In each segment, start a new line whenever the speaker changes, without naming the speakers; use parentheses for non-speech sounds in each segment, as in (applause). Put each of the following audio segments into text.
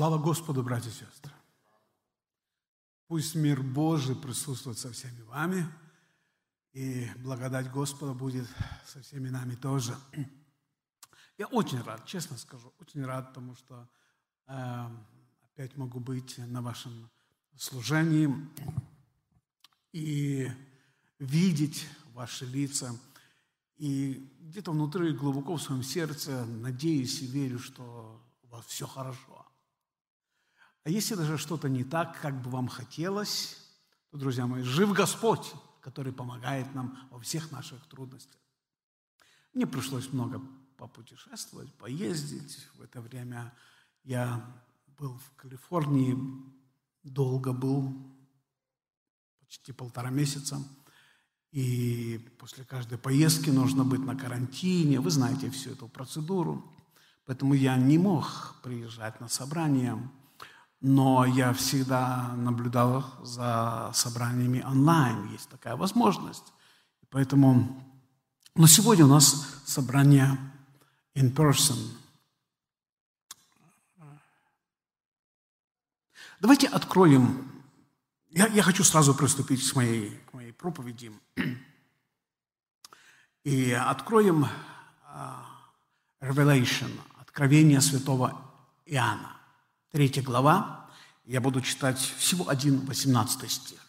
Слава Господу, братья и сестры! Пусть мир Божий присутствует со всеми вами, и благодать Господа будет со всеми нами тоже. Я очень рад, честно скажу, очень рад, потому что э, опять могу быть на вашем служении и видеть ваши лица. И где-то внутри, глубоко в своем сердце, надеюсь и верю, что у вас все хорошо. А если даже что-то не так, как бы вам хотелось, то, друзья мои, жив Господь, который помогает нам во всех наших трудностях. Мне пришлось много попутешествовать, поездить. В это время я был в Калифорнии, долго был, почти полтора месяца. И после каждой поездки нужно быть на карантине. Вы знаете всю эту процедуру. Поэтому я не мог приезжать на собрания но я всегда наблюдал за собраниями онлайн. Есть такая возможность. Поэтому, но сегодня у нас собрание in person. Давайте откроем. Я, я хочу сразу приступить к моей, к моей проповеди. И откроем uh, Revelation, откровение святого Иоанна. Третья глава, я буду читать всего один 18 стих.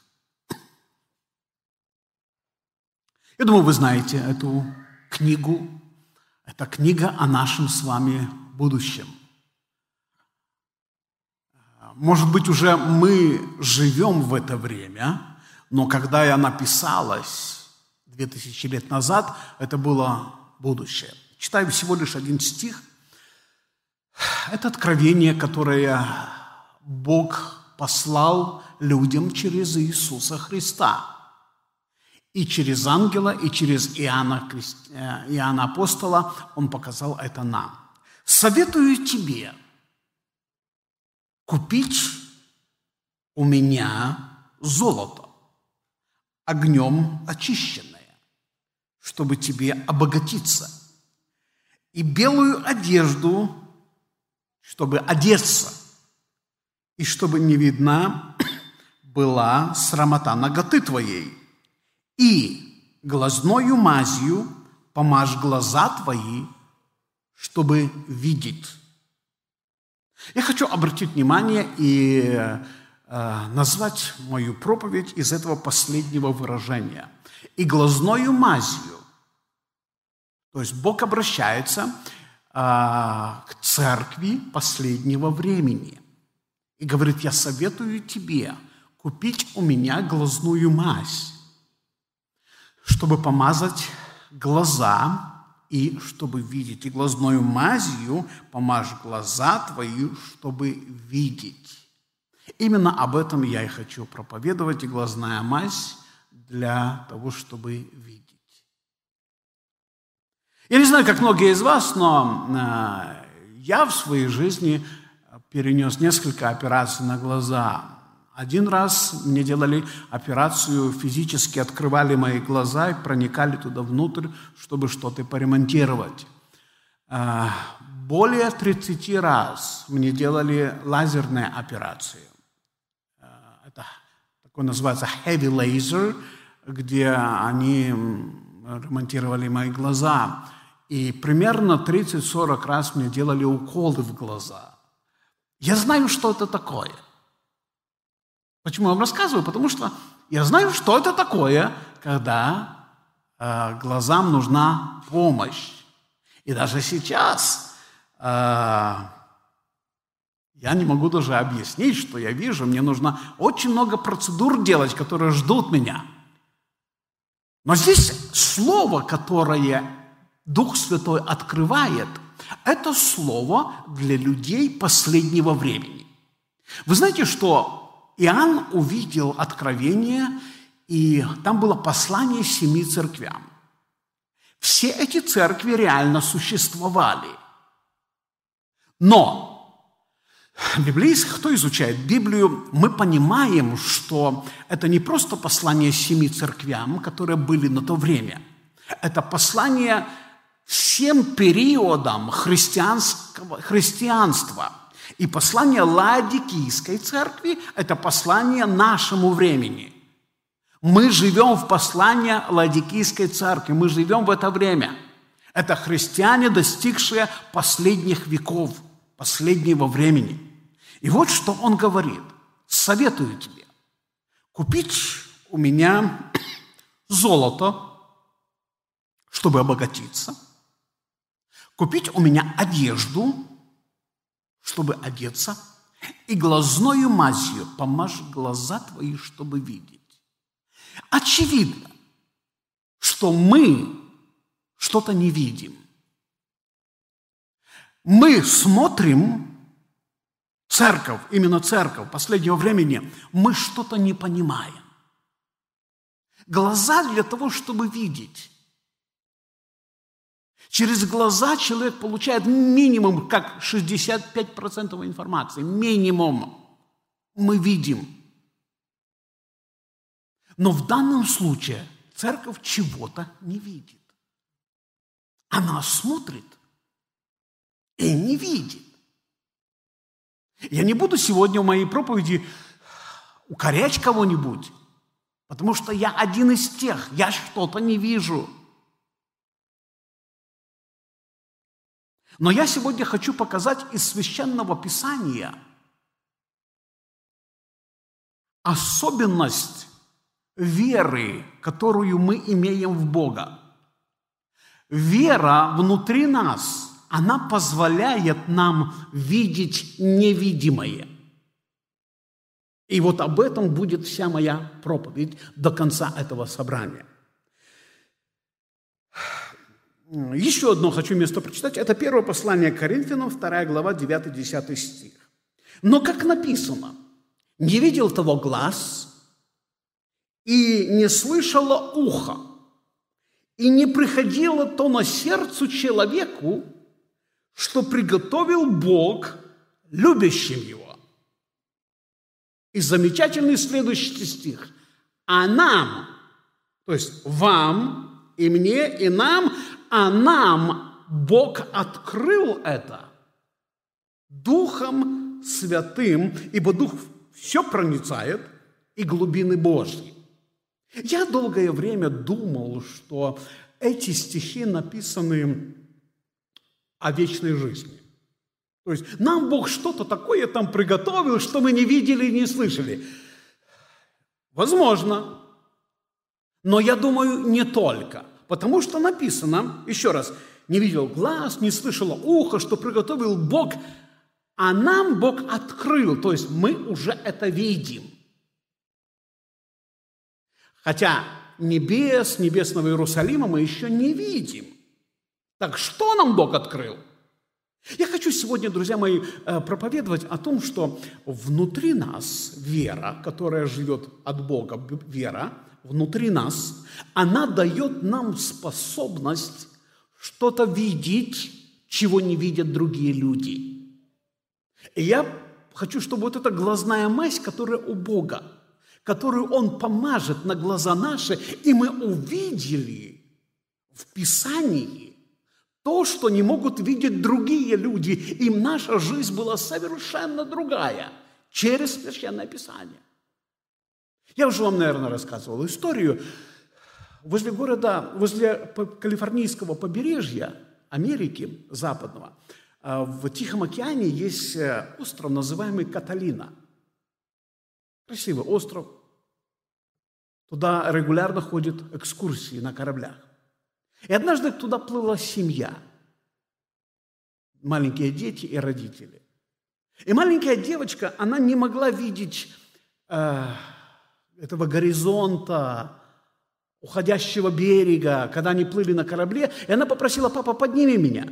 Я думаю, вы знаете эту книгу. Это книга о нашем с вами будущем. Может быть, уже мы живем в это время, но когда она писалась 2000 лет назад, это было будущее. Читаю всего лишь один стих – это откровение, которое Бог послал людям через Иисуса Христа. И через ангела, и через Иоанна, э, Иоанна Апостола Он показал это нам. Советую тебе купить у меня золото, огнем очищенное, чтобы тебе обогатиться, и белую одежду чтобы одеться, и чтобы не видна была срамота ноготы твоей. И глазною мазью помажь глаза твои, чтобы видеть. Я хочу обратить внимание и э, назвать мою проповедь из этого последнего выражения. И глазною мазью. То есть Бог обращается к церкви последнего времени. И говорит, я советую тебе купить у меня глазную мазь, чтобы помазать глаза и чтобы видеть. И глазною мазью помажь глаза твои, чтобы видеть. Именно об этом я и хочу проповедовать, и глазная мазь для того, чтобы видеть. Я не знаю, как многие из вас, но э, я в своей жизни перенес несколько операций на глаза. Один раз мне делали операцию, физически открывали мои глаза и проникали туда внутрь, чтобы что-то поремонтировать. Э, более 30 раз мне делали лазерные операции. Э, это такое называется heavy laser, где они ремонтировали мои глаза. И примерно 30-40 раз мне делали уколы в глаза. Я знаю, что это такое. Почему я вам рассказываю? Потому что я знаю, что это такое, когда э, глазам нужна помощь. И даже сейчас э, я не могу даже объяснить, что я вижу. Мне нужно очень много процедур делать, которые ждут меня. Но здесь слово, которое Дух Святой открывает, это слово для людей последнего времени. Вы знаете, что Иоанн увидел откровение, и там было послание семи церквям. Все эти церкви реально существовали. Но библейский, кто изучает Библию, мы понимаем, что это не просто послание семи церквям, которые были на то время. Это послание всем периодам христианского, христианства. И послание Ладикийской церкви – это послание нашему времени. Мы живем в послании Ладикийской церкви, мы живем в это время. Это христиане, достигшие последних веков, последнего времени. И вот что он говорит. Советую тебе купить у меня (coughs) золото, чтобы обогатиться, купить у меня одежду, чтобы одеться, и глазною мазью помажь глаза твои, чтобы видеть. Очевидно, что мы что-то не видим. Мы смотрим церковь, именно церковь последнего времени, мы что-то не понимаем. Глаза для того, чтобы видеть. Через глаза человек получает минимум, как 65% информации. Минимум. Мы видим. Но в данном случае церковь чего-то не видит. Она смотрит и не видит. Я не буду сегодня в моей проповеди укорять кого-нибудь, потому что я один из тех, я что-то не вижу – Но я сегодня хочу показать из священного писания особенность веры, которую мы имеем в Бога. Вера внутри нас, она позволяет нам видеть невидимое. И вот об этом будет вся моя проповедь до конца этого собрания. Еще одно хочу место прочитать. Это первое послание к Коринфянам, 2 глава, 9-10 стих. Но как написано, не видел того глаз, и не слышало ухо, и не приходило то на сердцу человеку, что приготовил Бог любящим его. И замечательный следующий стих. А нам, то есть вам и мне, и нам а нам Бог открыл это Духом Святым, ибо Дух все проницает и глубины Божьи. Я долгое время думал, что эти стихи написаны о вечной жизни. То есть нам Бог что-то такое там приготовил, что мы не видели и не слышали. Возможно. Но я думаю, не только. Потому что написано, еще раз, не видел глаз, не слышало ухо, что приготовил Бог, а нам Бог открыл, то есть мы уже это видим. Хотя небес, небесного Иерусалима мы еще не видим. Так что нам Бог открыл? Я хочу сегодня, друзья мои, э, проповедовать о том, что внутри нас вера, которая живет от Бога, вера – внутри нас, она дает нам способность что-то видеть, чего не видят другие люди. И я хочу, чтобы вот эта глазная мазь, которая у Бога, которую Он помажет на глаза наши, и мы увидели в Писании то, что не могут видеть другие люди. Им наша жизнь была совершенно другая через Священное Писание. Я уже вам, наверное, рассказывал историю. Возле города, возле калифорнийского побережья Америки западного, а, в Тихом океане есть э, остров, называемый Каталина. Красивый остров. Туда регулярно ходят экскурсии на кораблях. И однажды туда плыла семья. Маленькие дети и родители. И маленькая девочка, она не могла видеть э, этого горизонта, уходящего берега, когда они плыли на корабле, и она попросила, папа, подними меня,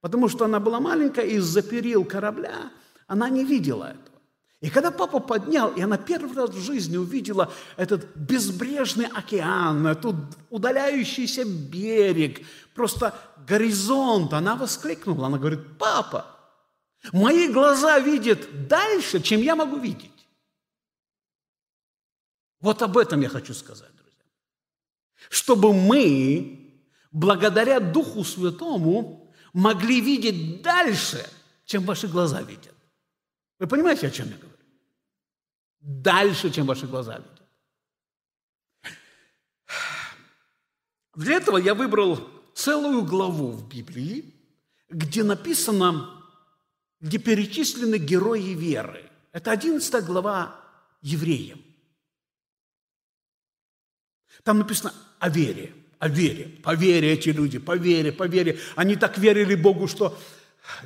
потому что она была маленькая, и из-за перил корабля она не видела этого. И когда папа поднял, и она первый раз в жизни увидела этот безбрежный океан, этот удаляющийся берег, просто горизонт, она воскликнула, она говорит, папа, мои глаза видят дальше, чем я могу видеть. Вот об этом я хочу сказать, друзья. Чтобы мы, благодаря Духу Святому, могли видеть дальше, чем ваши глаза видят. Вы понимаете, о чем я говорю? Дальше, чем ваши глаза видят. Для этого я выбрал целую главу в Библии, где написано, где перечислены герои веры. Это 11 глава евреям. Там написано о вере, о вере, по вере эти люди, по вере, по вере. Они так верили Богу, что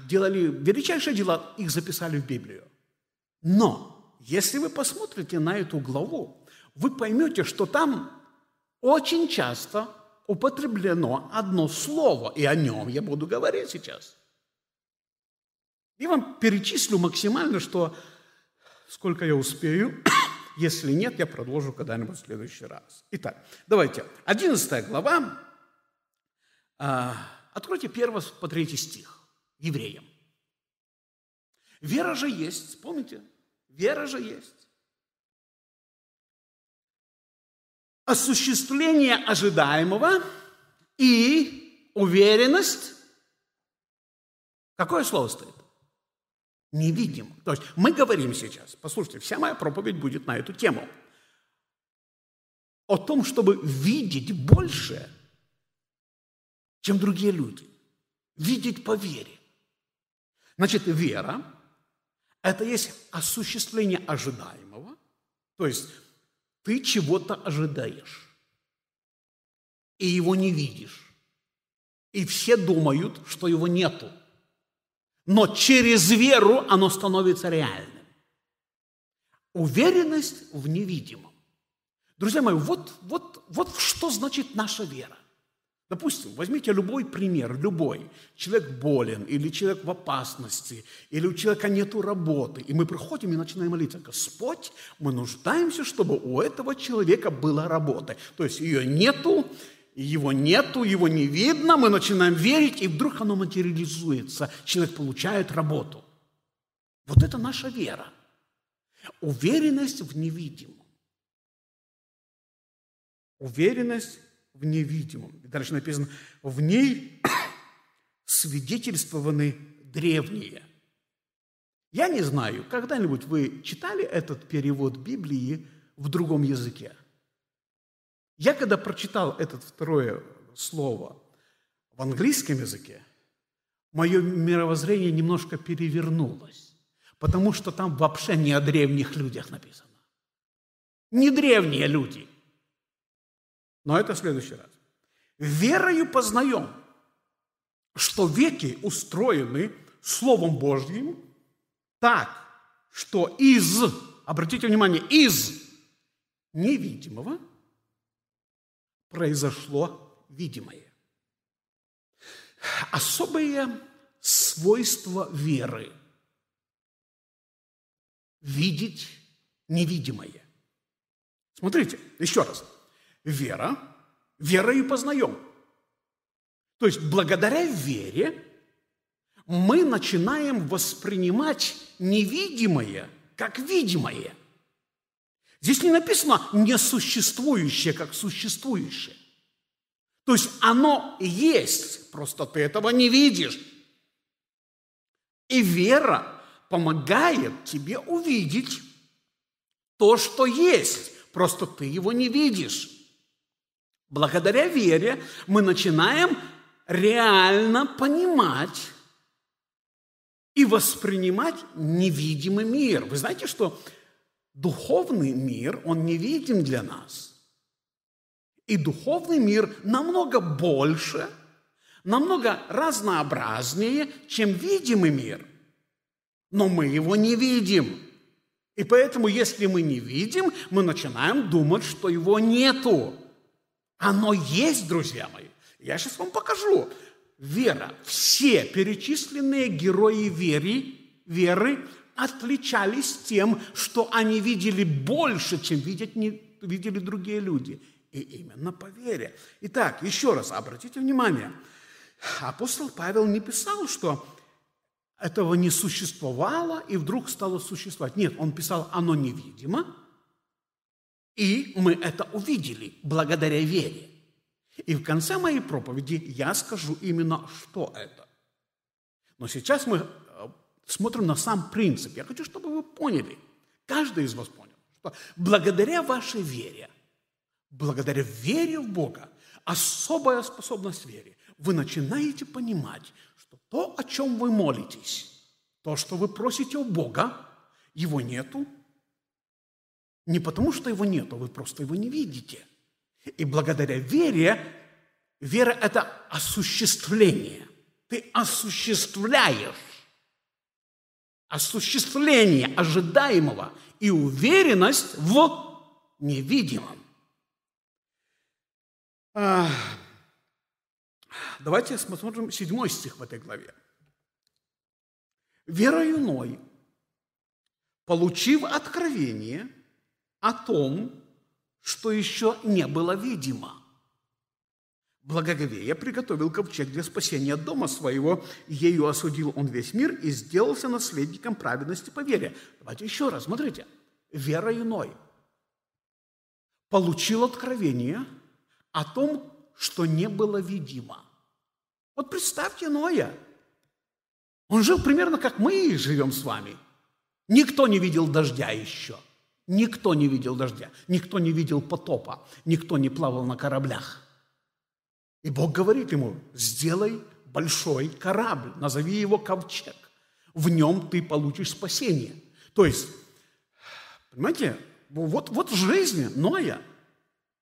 делали величайшие дела, их записали в Библию. Но, если вы посмотрите на эту главу, вы поймете, что там очень часто употреблено одно слово, и о нем я буду говорить сейчас. Я вам перечислю максимально, что сколько я успею. Если нет, я продолжу когда-нибудь в следующий раз. Итак, давайте. 11 глава. А, откройте 1 по 3 стих. Евреям. Вера же есть, помните? Вера же есть. Осуществление ожидаемого и уверенность. Какое слово стоит? Невидим. То есть мы говорим сейчас, послушайте, вся моя проповедь будет на эту тему. О том, чтобы видеть больше, чем другие люди. Видеть по вере. Значит, вера – это есть осуществление ожидаемого. То есть ты чего-то ожидаешь, и его не видишь. И все думают, что его нету – но через веру оно становится реальным. Уверенность в невидимом. Друзья мои, вот, вот, вот что значит наша вера. Допустим, возьмите любой пример, любой. Человек болен, или человек в опасности, или у человека нет работы. И мы приходим и начинаем молиться. Господь, мы нуждаемся, чтобы у этого человека была работа. То есть ее нету, его нету, его не видно, мы начинаем верить, и вдруг оно материализуется. Человек получает работу. Вот это наша вера. Уверенность в невидимом. Уверенность в невидимом. И дальше написано, в ней (coughs) свидетельствованы древние. Я не знаю, когда-нибудь вы читали этот перевод Библии в другом языке? Я когда прочитал это второе слово в английском языке, мое мировоззрение немножко перевернулось, потому что там вообще не о древних людях написано. Не древние люди. Но это в следующий раз. Верою познаем, что веки устроены Словом Божьим так, что из, обратите внимание, из невидимого – произошло видимое. Особые свойства веры – видеть невидимое. Смотрите, еще раз. Вера, верою познаем. То есть благодаря вере мы начинаем воспринимать невидимое как видимое – Здесь не написано несуществующее, как существующее. То есть оно есть, просто ты этого не видишь. И вера помогает тебе увидеть то, что есть, просто ты его не видишь. Благодаря вере мы начинаем реально понимать и воспринимать невидимый мир. Вы знаете, что Духовный мир, он не видим для нас. И духовный мир намного больше, намного разнообразнее, чем видимый мир. Но мы его не видим. И поэтому, если мы не видим, мы начинаем думать, что его нету. Оно есть, друзья мои. Я сейчас вам покажу. Вера. Все перечисленные герои веры, веры отличались тем, что они видели больше, чем видят не, видели другие люди. И именно по вере. Итак, еще раз обратите внимание, апостол Павел не писал, что этого не существовало и вдруг стало существовать. Нет, он писал, оно невидимо, и мы это увидели благодаря вере. И в конце моей проповеди я скажу именно, что это. Но сейчас мы смотрим на сам принцип. Я хочу, чтобы вы поняли, каждый из вас понял, что благодаря вашей вере, благодаря вере в Бога, особая способность вере, вы начинаете понимать, что то, о чем вы молитесь, то, что вы просите у Бога, его нету. Не потому, что его нету, вы просто его не видите. И благодаря вере, вера – это осуществление. Ты осуществляешь осуществление ожидаемого и уверенность в невидимом. А, давайте посмотрим седьмой стих в этой главе. Верою Ной, получив откровение о том, что еще не было видимо, благоговея приготовил ковчег для спасения дома своего, ею осудил он весь мир и сделался наследником праведности по вере. Давайте еще раз, смотрите. Вера иной получил откровение о том, что не было видимо. Вот представьте Ноя. Он жил примерно как мы живем с вами. Никто не видел дождя еще. Никто не видел дождя. Никто не видел потопа. Никто не плавал на кораблях. И Бог говорит ему, сделай большой корабль, назови его ковчег. В нем ты получишь спасение. То есть, понимаете, вот, вот в жизни Ноя.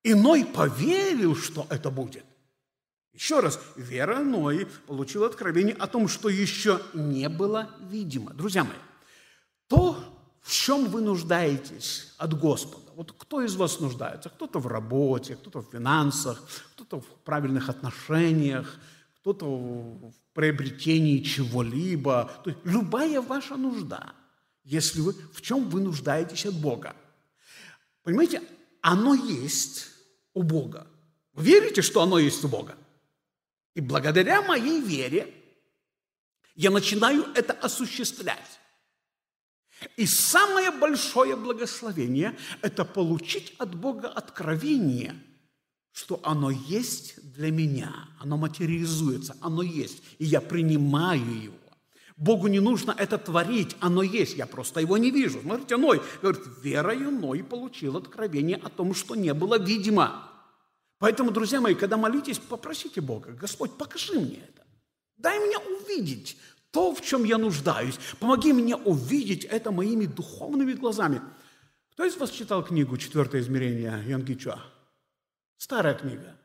И Ной поверил, что это будет. Еще раз, вера Нои получила откровение о том, что еще не было видимо. Друзья мои, то, в чем вы нуждаетесь от Господа, вот кто из вас нуждается? Кто-то в работе, кто-то в финансах, кто-то в правильных отношениях, кто-то в приобретении чего-либо. То есть любая ваша нужда, если вы, в чем вы нуждаетесь от Бога. Понимаете, оно есть у Бога. Вы верите, что оно есть у Бога? И благодаря моей вере я начинаю это осуществлять. И самое большое благословение – это получить от Бога откровение, что оно есть для меня, оно материализуется, оно есть, и я принимаю его. Богу не нужно это творить, оно есть, я просто его не вижу. Смотрите, Ной говорит, верою Ной получил откровение о том, что не было видимо. Поэтому, друзья мои, когда молитесь, попросите Бога, Господь, покажи мне это. Дай мне увидеть то, в чем я нуждаюсь. Помоги мне увидеть это моими духовными глазами. Кто из вас читал книгу «Четвертое измерение» Янгича? Старая книга.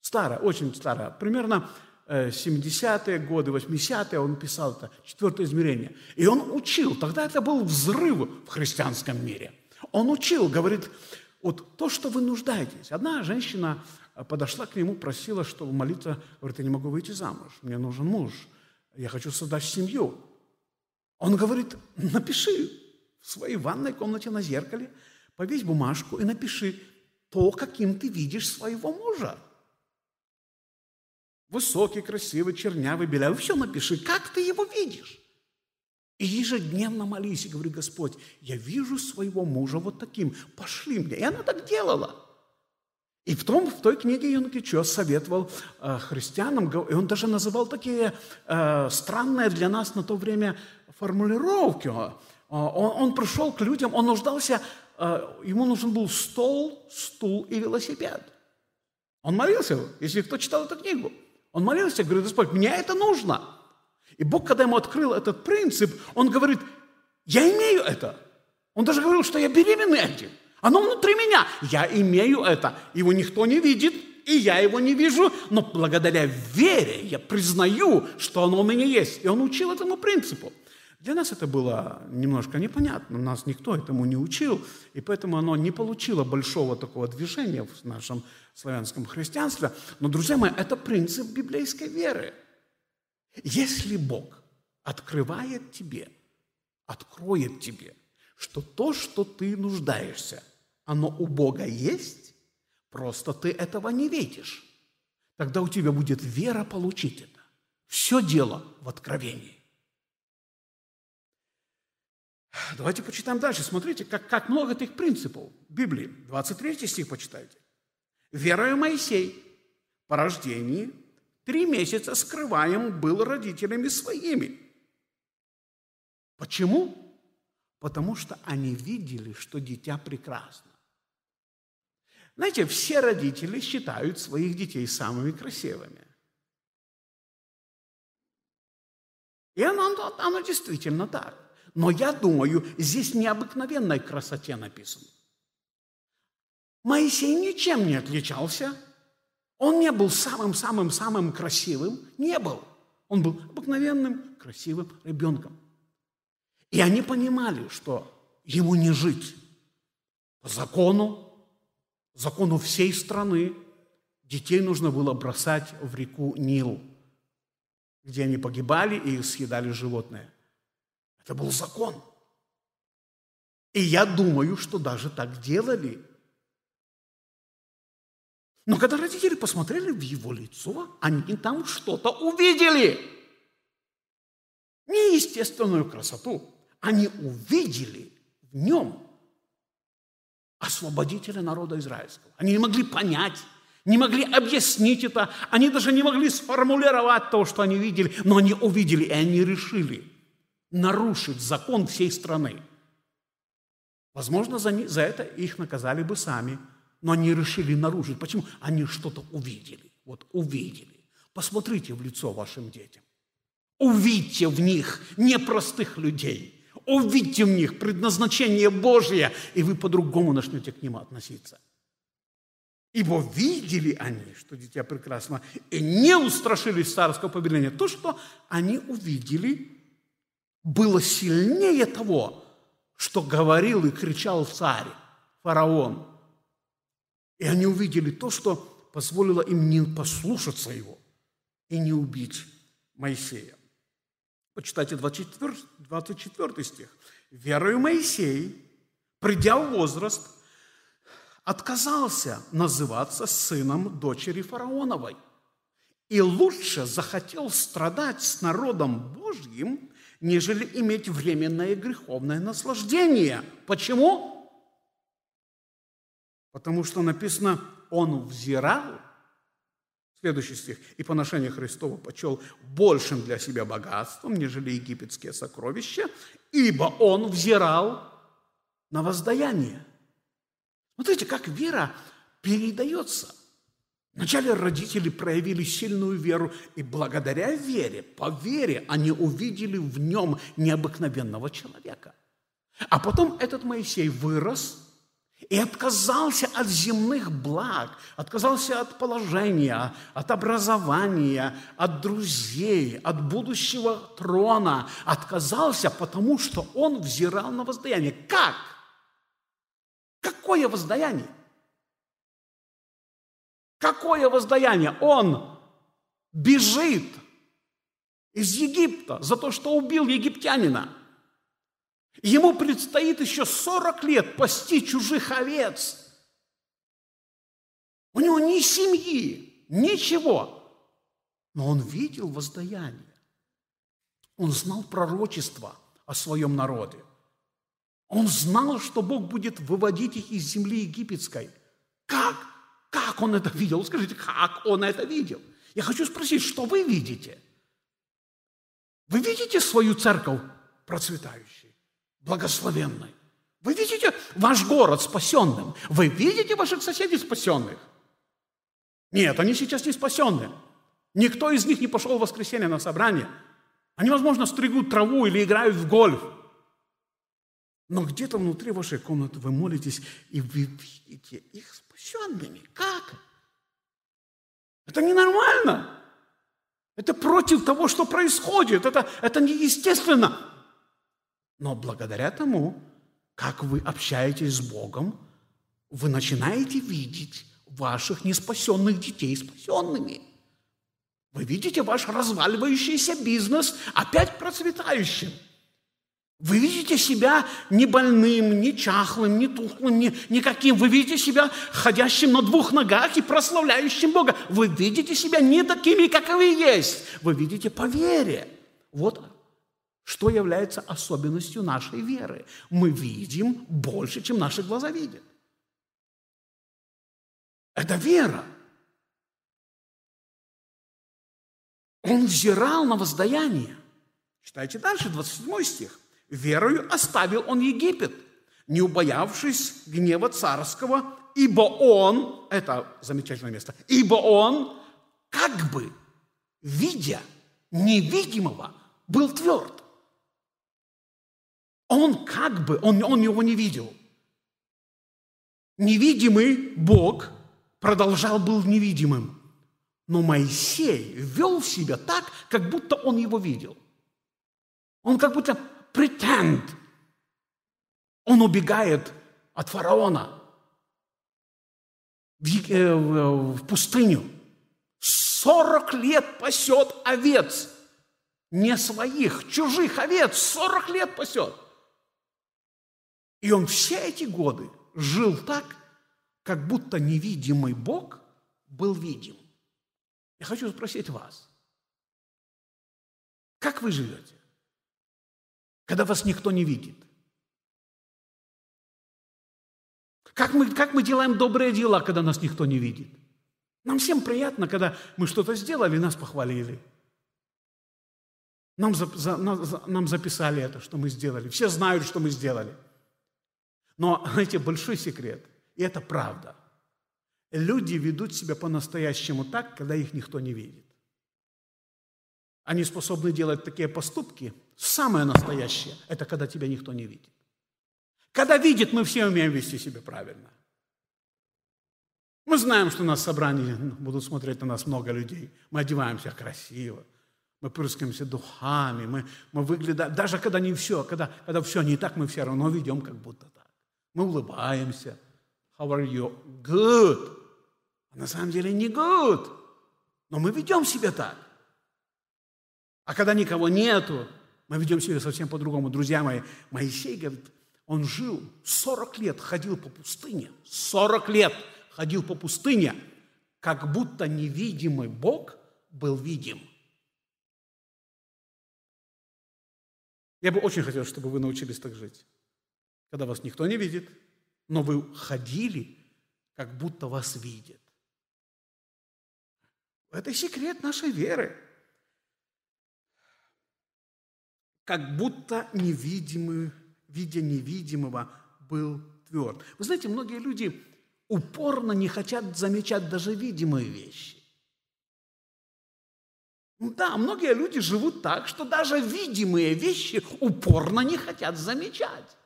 Старая, очень старая. Примерно 70-е э, годы, 80-е он писал это, четвертое измерение. И он учил, тогда это был взрыв в христианском мире. Он учил, говорит, вот то, что вы нуждаетесь. Одна женщина э, подошла к нему, просила, чтобы молиться, говорит, я не могу выйти замуж, мне нужен муж я хочу создать семью. Он говорит, напиши в своей ванной комнате на зеркале, повесь бумажку и напиши то, каким ты видишь своего мужа. Высокий, красивый, чернявый, белявый, все напиши, как ты его видишь. И ежедневно молись и говори, Господь, я вижу своего мужа вот таким, пошли мне. И она так делала. И в, том, в той книге Юнкичо советовал э, христианам, и он даже называл такие э, странные для нас на то время формулировки. Он, он пришел к людям, он нуждался, э, ему нужен был стол, стул и велосипед. Он молился, если кто читал эту книгу, он молился, говорит, Господь, мне это нужно. И Бог, когда ему открыл этот принцип, он говорит, я имею это. Он даже говорил, что я беременный этим. Оно внутри меня. Я имею это. Его никто не видит, и я его не вижу, но благодаря вере я признаю, что оно у меня есть. И он учил этому принципу. Для нас это было немножко непонятно, нас никто этому не учил, и поэтому оно не получило большого такого движения в нашем славянском христианстве. Но, друзья мои, это принцип библейской веры. Если Бог открывает тебе, откроет тебе – что то, что ты нуждаешься, оно у Бога есть, просто ты этого не видишь. Тогда у тебя будет вера получить это. Все дело в откровении. Давайте почитаем дальше. Смотрите, как, как много этих принципов в Библии. 23 стих почитайте. «Верою Моисей по рождении три месяца скрываем был родителями своими, Почему? Потому что они видели, что дитя прекрасно. Знаете, все родители считают своих детей самыми красивыми. И оно, оно действительно так. Но я думаю, здесь необыкновенной красоте написано. Моисей ничем не отличался. Он не был самым-самым-самым красивым. Не был. Он был обыкновенным, красивым ребенком. И они понимали, что ему не жить. По закону, закону всей страны, детей нужно было бросать в реку Нил – где они погибали и съедали животные. Это был закон. И я думаю, что даже так делали. Но когда родители посмотрели в его лицо, они там что-то увидели. Неестественную красоту. Они увидели в нем освободителя народа израильского. Они не могли понять, не могли объяснить это, они даже не могли сформулировать то, что они видели, но они увидели, и они решили нарушить закон всей страны. Возможно, за, за это их наказали бы сами, но они решили нарушить. Почему? Они что-то увидели. Вот увидели. Посмотрите в лицо вашим детям. Увидьте в них непростых людей. Увидьте в них предназначение Божье, и вы по-другому начнете к ним относиться. Ибо видели они, что дитя прекрасно, и не устрашились царского повеления. То, что они увидели, было сильнее того, что говорил и кричал царь, фараон. И они увидели то, что позволило им не послушаться его и не убить Моисея. Почитайте 24, 24 стих. «Верою Моисей, придя в возраст, отказался называться сыном дочери фараоновой и лучше захотел страдать с народом Божьим, нежели иметь временное греховное наслаждение. Почему? Потому что написано, он взирал, следующий стих, и поношение Христова почел большим для себя богатством, нежели египетские сокровища, ибо он взирал на воздаяние. Смотрите, как вера передается. Вначале родители проявили сильную веру, и благодаря вере, по вере, они увидели в нем необыкновенного человека. А потом этот Моисей вырос и отказался от земных благ, отказался от положения, от образования, от друзей, от будущего трона, отказался, потому что он взирал на воздаяние. Как? Какое воздаяние? Какое воздаяние? Он бежит из Египта за то, что убил египтянина. Ему предстоит еще 40 лет пасти чужих овец. У него ни семьи, ничего. Но он видел воздаяние. Он знал пророчество о своем народе. Он знал, что Бог будет выводить их из земли египетской. Как? Как он это видел? Скажите, как он это видел? Я хочу спросить, что вы видите? Вы видите свою церковь процветающей, благословенной? Вы видите ваш город спасенным? Вы видите ваших соседей спасенных? Нет, они сейчас не спасенные. Никто из них не пошел в воскресенье на собрание. Они, возможно, стригут траву или играют в гольф. Но где-то внутри вашей комнаты вы молитесь, и вы видите их спасенными. Как? Это ненормально. Это против того, что происходит. Это, это неестественно. Но благодаря тому, как вы общаетесь с Богом, вы начинаете видеть ваших неспасенных детей спасенными. Вы видите ваш разваливающийся бизнес опять процветающим – вы видите себя не больным, не чахлым, не тухлым, не, никаким. Вы видите себя ходящим на двух ногах и прославляющим Бога. Вы видите себя не такими, как вы есть. Вы видите по вере. Вот что является особенностью нашей веры. Мы видим больше, чем наши глаза видят. Это вера. Он взирал на воздаяние. Читайте дальше, 27 стих. Верою оставил он Египет, не убоявшись гнева царского, ибо он, это замечательное место, ибо он как бы, видя невидимого, был тверд. Он как бы, он, он его не видел. Невидимый Бог продолжал был невидимым. Но Моисей вел себя так, как будто он его видел. Он как будто pretend. Он убегает от фараона в, э, в пустыню. Сорок лет пасет овец. Не своих, чужих овец. Сорок лет пасет. И он все эти годы жил так, как будто невидимый Бог был видим. Я хочу спросить вас, как вы живете, когда вас никто не видит? Как мы, как мы делаем добрые дела, когда нас никто не видит? Нам всем приятно, когда мы что-то сделали, нас похвалили. Нам, за, за, нам записали это, что мы сделали. Все знают, что мы сделали. Но, (laughs) знаете, большой секрет, и это правда. Люди ведут себя по-настоящему так, когда их никто не видит. Они способны делать такие поступки. Самое настоящее – это когда тебя никто не видит. Когда видит, мы все умеем вести себя правильно. Мы знаем, что у нас собрание будут смотреть на нас много людей. Мы одеваемся красиво. Мы прыскаемся духами. Мы, мы выглядим, даже когда не все, когда, когда все не так, мы все равно ведем как будто так. Мы улыбаемся. How are you? Good. А на самом деле не good. Но мы ведем себя так. А когда никого нету, мы ведем себя совсем по-другому. Друзья мои, Моисей говорит, он жил 40 лет, ходил по пустыне. 40 лет ходил по пустыне, как будто невидимый Бог был видим. Я бы очень хотел, чтобы вы научились так жить. Когда вас никто не видит, но вы ходили, как будто вас видят. Это секрет нашей веры. Как будто невидимый видя невидимого, был тверд. Вы знаете, многие люди упорно не хотят замечать даже видимые вещи. Да, многие люди живут так, что даже видимые вещи упорно не хотят замечать.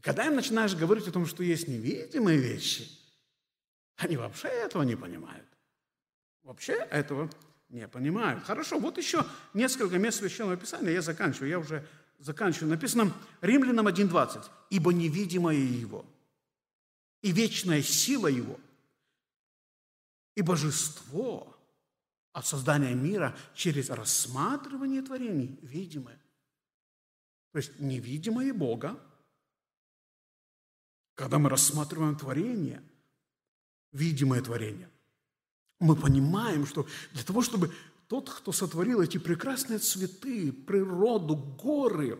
И когда им начинаешь говорить о том, что есть невидимые вещи, они вообще этого не понимают. Вообще этого не понимают. Хорошо, вот еще несколько мест Священного Писания, я заканчиваю, я уже заканчиваю, написано Римлянам 1.20. «Ибо невидимое Его, и вечная сила Его, и божество от создания мира через рассматривание творений видимое». То есть невидимое Бога, когда мы рассматриваем творение, видимое творение, мы понимаем, что для того, чтобы тот, кто сотворил эти прекрасные цветы, природу, горы,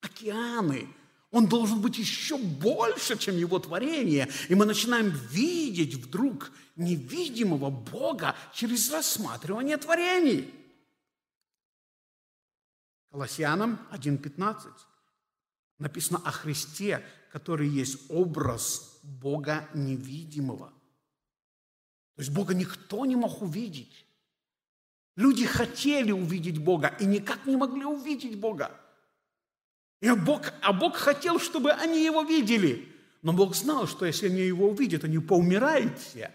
океаны, он должен быть еще больше, чем его творение. И мы начинаем видеть вдруг невидимого Бога через рассматривание творений. Колоссянам 1.15 написано о Христе, который есть образ Бога невидимого. То есть Бога никто не мог увидеть. Люди хотели увидеть Бога и никак не могли увидеть Бога. И Бог, а Бог хотел, чтобы они Его видели. Но Бог знал, что если они Его увидят, они поумирают все.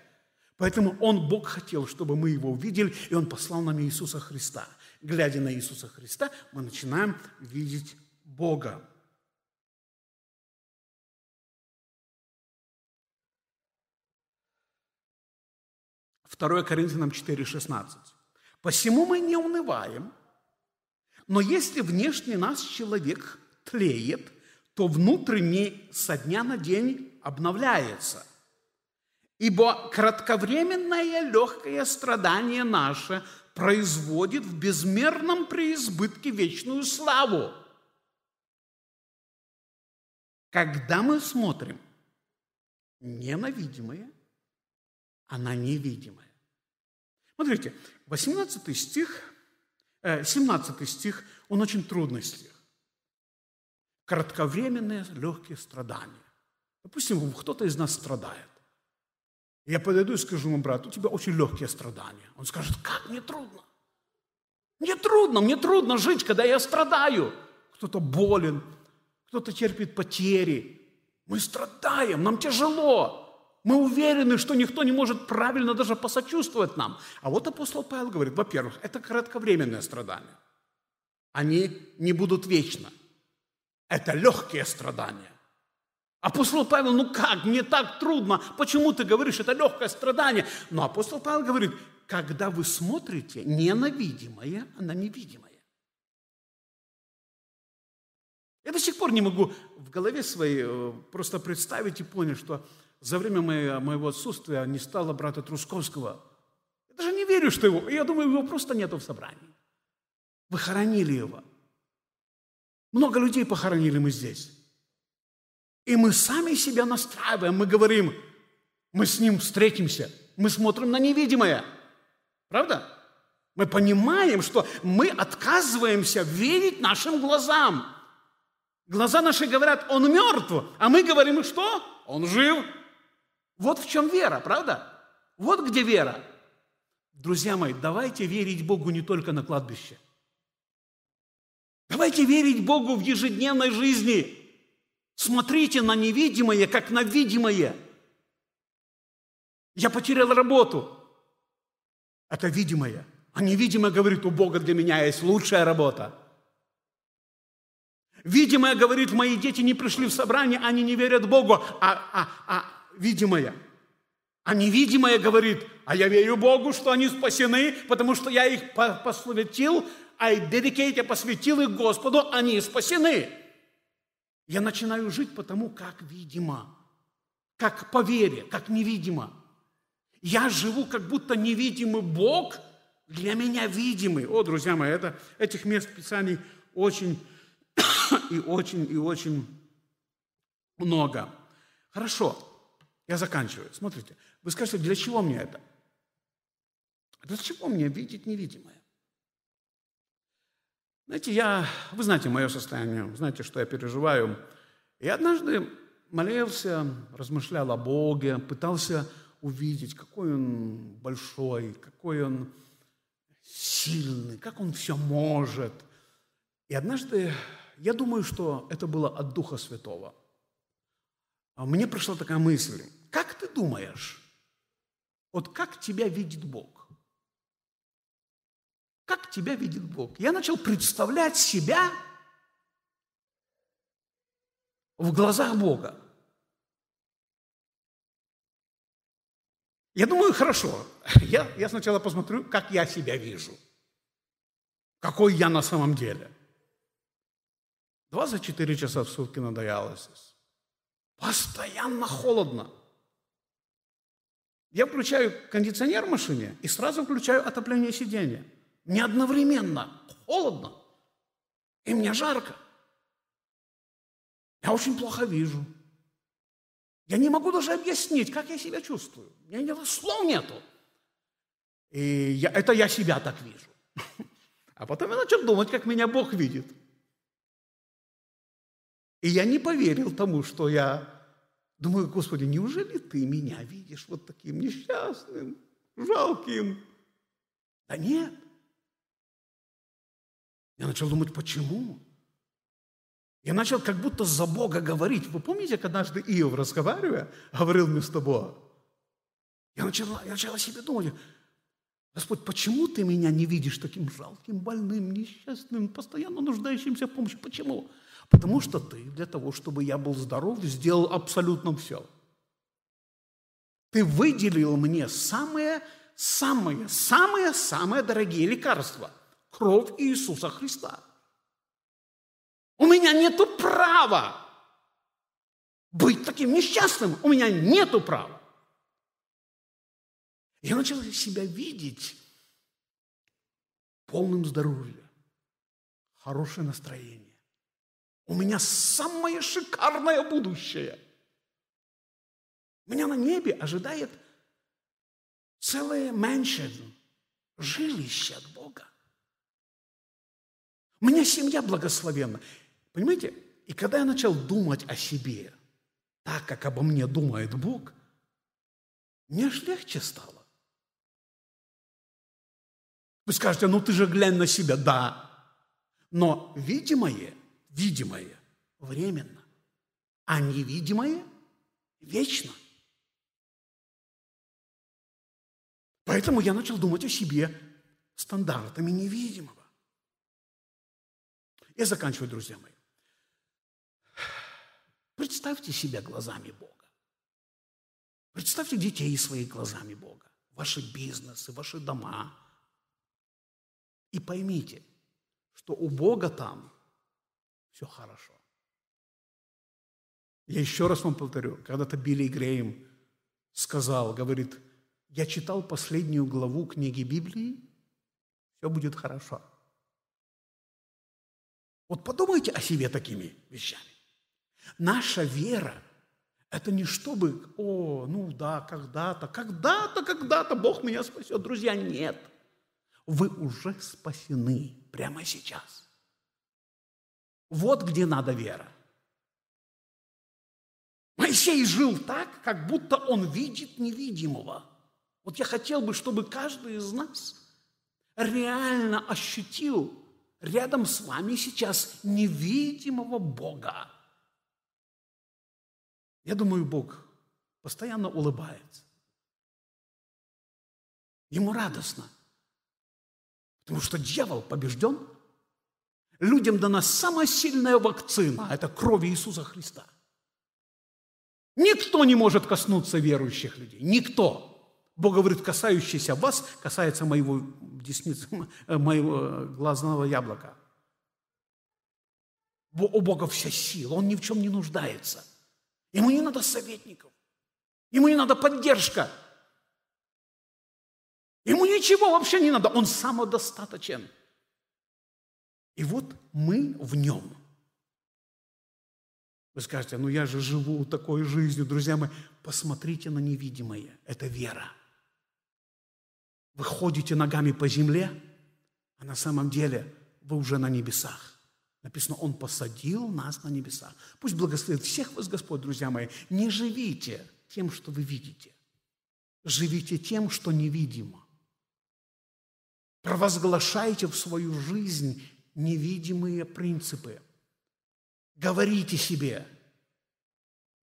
Поэтому Он, Бог, хотел, чтобы мы Его увидели, и Он послал нам Иисуса Христа. Глядя на Иисуса Христа, мы начинаем видеть Бога. Второе Коринфянам 4,16. Посему мы не унываем, но если внешний нас человек тлеет, то внутренний со дня на день обновляется. Ибо кратковременное легкое страдание наше производит в безмерном преизбытке вечную славу. Когда мы смотрим не на видимое, а на невидимое. Смотрите, 18 стих, 17 э, стих, он очень трудный стих. кратковременные легкие страдания. Допустим, кто-то из нас страдает. Я подойду и скажу ему, брат, у тебя очень легкие страдания. Он скажет, как мне трудно. Мне трудно, мне трудно жить, когда я страдаю. Кто-то болен, кто-то терпит потери. Мы страдаем, нам тяжело. Мы уверены, что никто не может правильно даже посочувствовать нам. А вот апостол Павел говорит, во-первых, это кратковременное страдание. Они не будут вечно. Это легкие страдания. Апостол Павел, ну как, мне так трудно, почему ты говоришь, это легкое страдание? Но апостол Павел говорит, когда вы смотрите не на видимое, а на невидимое. Я до сих пор не могу в голове своей э, просто представить и понять, что за время моего отсутствия не стало брата Трусковского. Я даже не верю, что его... Я думаю, его просто нету в собрании. Вы хоронили его. Много людей похоронили мы здесь. И мы сами себя настраиваем, мы говорим, мы с ним встретимся, мы смотрим на невидимое. Правда? Мы понимаем, что мы отказываемся верить нашим глазам. Глаза наши говорят, он мертв, а мы говорим, что? Он жив. Вот в чем вера, правда? Вот где вера. Друзья мои, давайте верить Богу не только на кладбище. Давайте верить Богу в ежедневной жизни. Смотрите на невидимое, как на видимое. Я потерял работу. Это видимое. А невидимое говорит, у Бога для меня есть лучшая работа. Видимое говорит, мои дети не пришли в собрание, они не верят Богу. А, а, а видимое. А невидимое говорит, а я верю Богу, что они спасены, потому что я их посвятил, I dedicate, я посвятил их Господу, они спасены. Я начинаю жить потому, как видимо, как по вере, как невидимо. Я живу, как будто невидимый Бог для меня видимый. О, друзья мои, это, этих мест Писаний очень (coughs) и очень и очень много. Хорошо, я заканчиваю. Смотрите, вы скажете, для чего мне это? Для чего мне видеть невидимое? Знаете, я, вы знаете мое состояние, знаете, что я переживаю. И однажды молился, размышлял о Боге, пытался увидеть, какой Он большой, какой Он сильный, как Он все может. И однажды, я думаю, что это было от Духа Святого. А мне пришла такая мысль, как ты думаешь, вот как тебя видит Бог? Как тебя видит Бог? Я начал представлять себя в глазах Бога. Я думаю, хорошо, я, я сначала посмотрю, как я себя вижу, какой я на самом деле. 24 часа в сутки на диализис. Постоянно холодно. Я включаю кондиционер в машине и сразу включаю отопление сиденья. Не одновременно. Холодно. И мне жарко. Я очень плохо вижу. Я не могу даже объяснить, как я себя чувствую. У меня слов нету. И я, это я себя так вижу. (laughs) А потом я начал думать, как меня Бог видит. И я не поверил тому, что я Думаю, Господи, неужели ты меня видишь вот таким несчастным, жалким? Да нет. Я начал думать, почему? Я начал как будто за Бога говорить. Вы помните, как однажды Иов, разговаривая, говорил вместо Бога? Я начала, я начала себе думать, Господь, почему ты меня не видишь таким жалким, больным, несчастным, постоянно нуждающимся в помощи? Почему? Потому что ты для того, чтобы я был здоров, сделал абсолютно все. Ты выделил мне самые, самые, самые, самые дорогие лекарства – кровь Иисуса Христа. У меня нет права быть таким несчастным. У меня нет права. Я начал себя видеть полным здоровья, хорошее настроение у меня самое шикарное будущее. Меня на небе ожидает целое mansion, жилище от Бога. У меня семья благословенна. Понимаете, И когда я начал думать о себе, так, как обо мне думает Бог, мне аж легче стало. Вы скажете, ну ты же глянь на себя. Да, но видимое, видимое временно, а невидимое вечно. Поэтому я начал думать о себе стандартами невидимого. Я заканчиваю, друзья мои. Представьте себя глазами Бога. Представьте детей своими глазами Бога, ваши бизнесы, ваши дома. И поймите, что у Бога там все хорошо. Я еще раз вам повторю, когда-то Билли Грейм сказал, говорит, я читал последнюю главу книги Библии, все будет хорошо. Вот подумайте о себе такими вещами. Наша вера – это не чтобы, о, ну да, когда-то, когда-то, когда-то Бог меня спасет. Друзья, нет. Вы уже спасены прямо сейчас. Вот где надо вера. Моисей жил так, как будто он видит невидимого. Вот я хотел бы, чтобы каждый из нас реально ощутил рядом с вами сейчас невидимого Бога. Я думаю, Бог постоянно улыбается. Ему радостно, потому что дьявол побежден. Людям дана самая сильная вакцина – это кровь Иисуса Христа. Никто не может коснуться верующих людей. Никто. Бог говорит, касающийся вас, касается моего десницы, (laughs) моего глазного яблока. У Бога вся сила, Он ни в чем не нуждается. Ему не надо советников. Ему не надо поддержка. Ему ничего вообще не надо. Он самодостаточен. И вот мы в нем. Вы скажете, ну я же живу такой жизнью. Друзья мои, посмотрите на невидимое. Это вера. Вы ходите ногами по земле, а на самом деле вы уже на небесах. Написано, Он посадил нас на небесах. Пусть благословит всех вас Господь, друзья мои. Не живите тем, что вы видите. Живите тем, что невидимо. Провозглашайте в свою жизнь невидимые принципы. Говорите себе,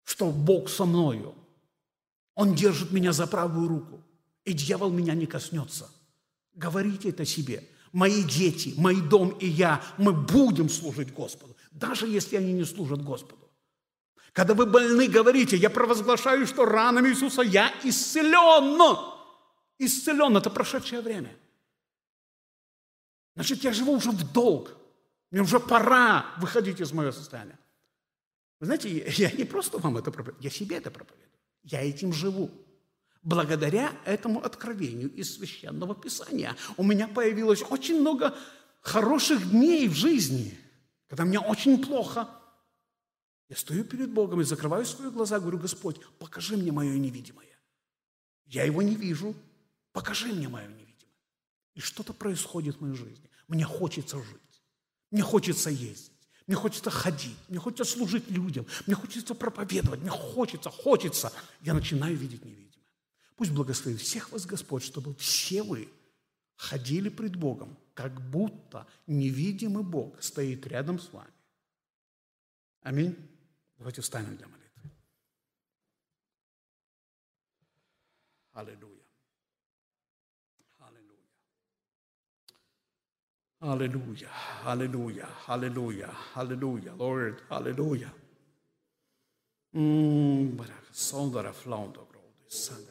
что Бог со мною. Он держит меня за правую руку, и дьявол меня не коснется. Говорите это себе – мои дети, мой дом и я, мы будем служить Господу, даже если они не служат Господу. Когда вы больны, говорите, я провозглашаю, что ранами Иисуса я исцелен. Исцелен – это прошедшее время. Значит, я живу уже в долг. Мне уже пора выходить из моего состояния. Вы знаете, я не просто вам это проповедую, я себе это проповедую. Я этим живу. Благодаря этому откровению из Священного Писания у меня появилось очень много хороших дней в жизни, когда мне очень плохо. Я стою перед Богом и закрываю свои глаза, говорю, Господь, покажи мне мое невидимое. Я его не вижу, покажи мне мое невидимое. И что-то происходит в моей жизни. Мне хочется жить, мне хочется ездить. Мне хочется ходить, мне хочется служить людям, мне хочется проповедовать, мне хочется, хочется. Я начинаю видеть невидимое. Пусть благословит всех вас Господь, чтобы все вы ходили пред Богом, как будто невидимый Бог стоит рядом с вами. Аминь. Давайте встанем для молитвы. Аллилуйя. Аллилуйя. Аллилуйя. Аллилуйя. Аллилуйя. Lord, аллилуйя. Сондара флаундо, Сандара.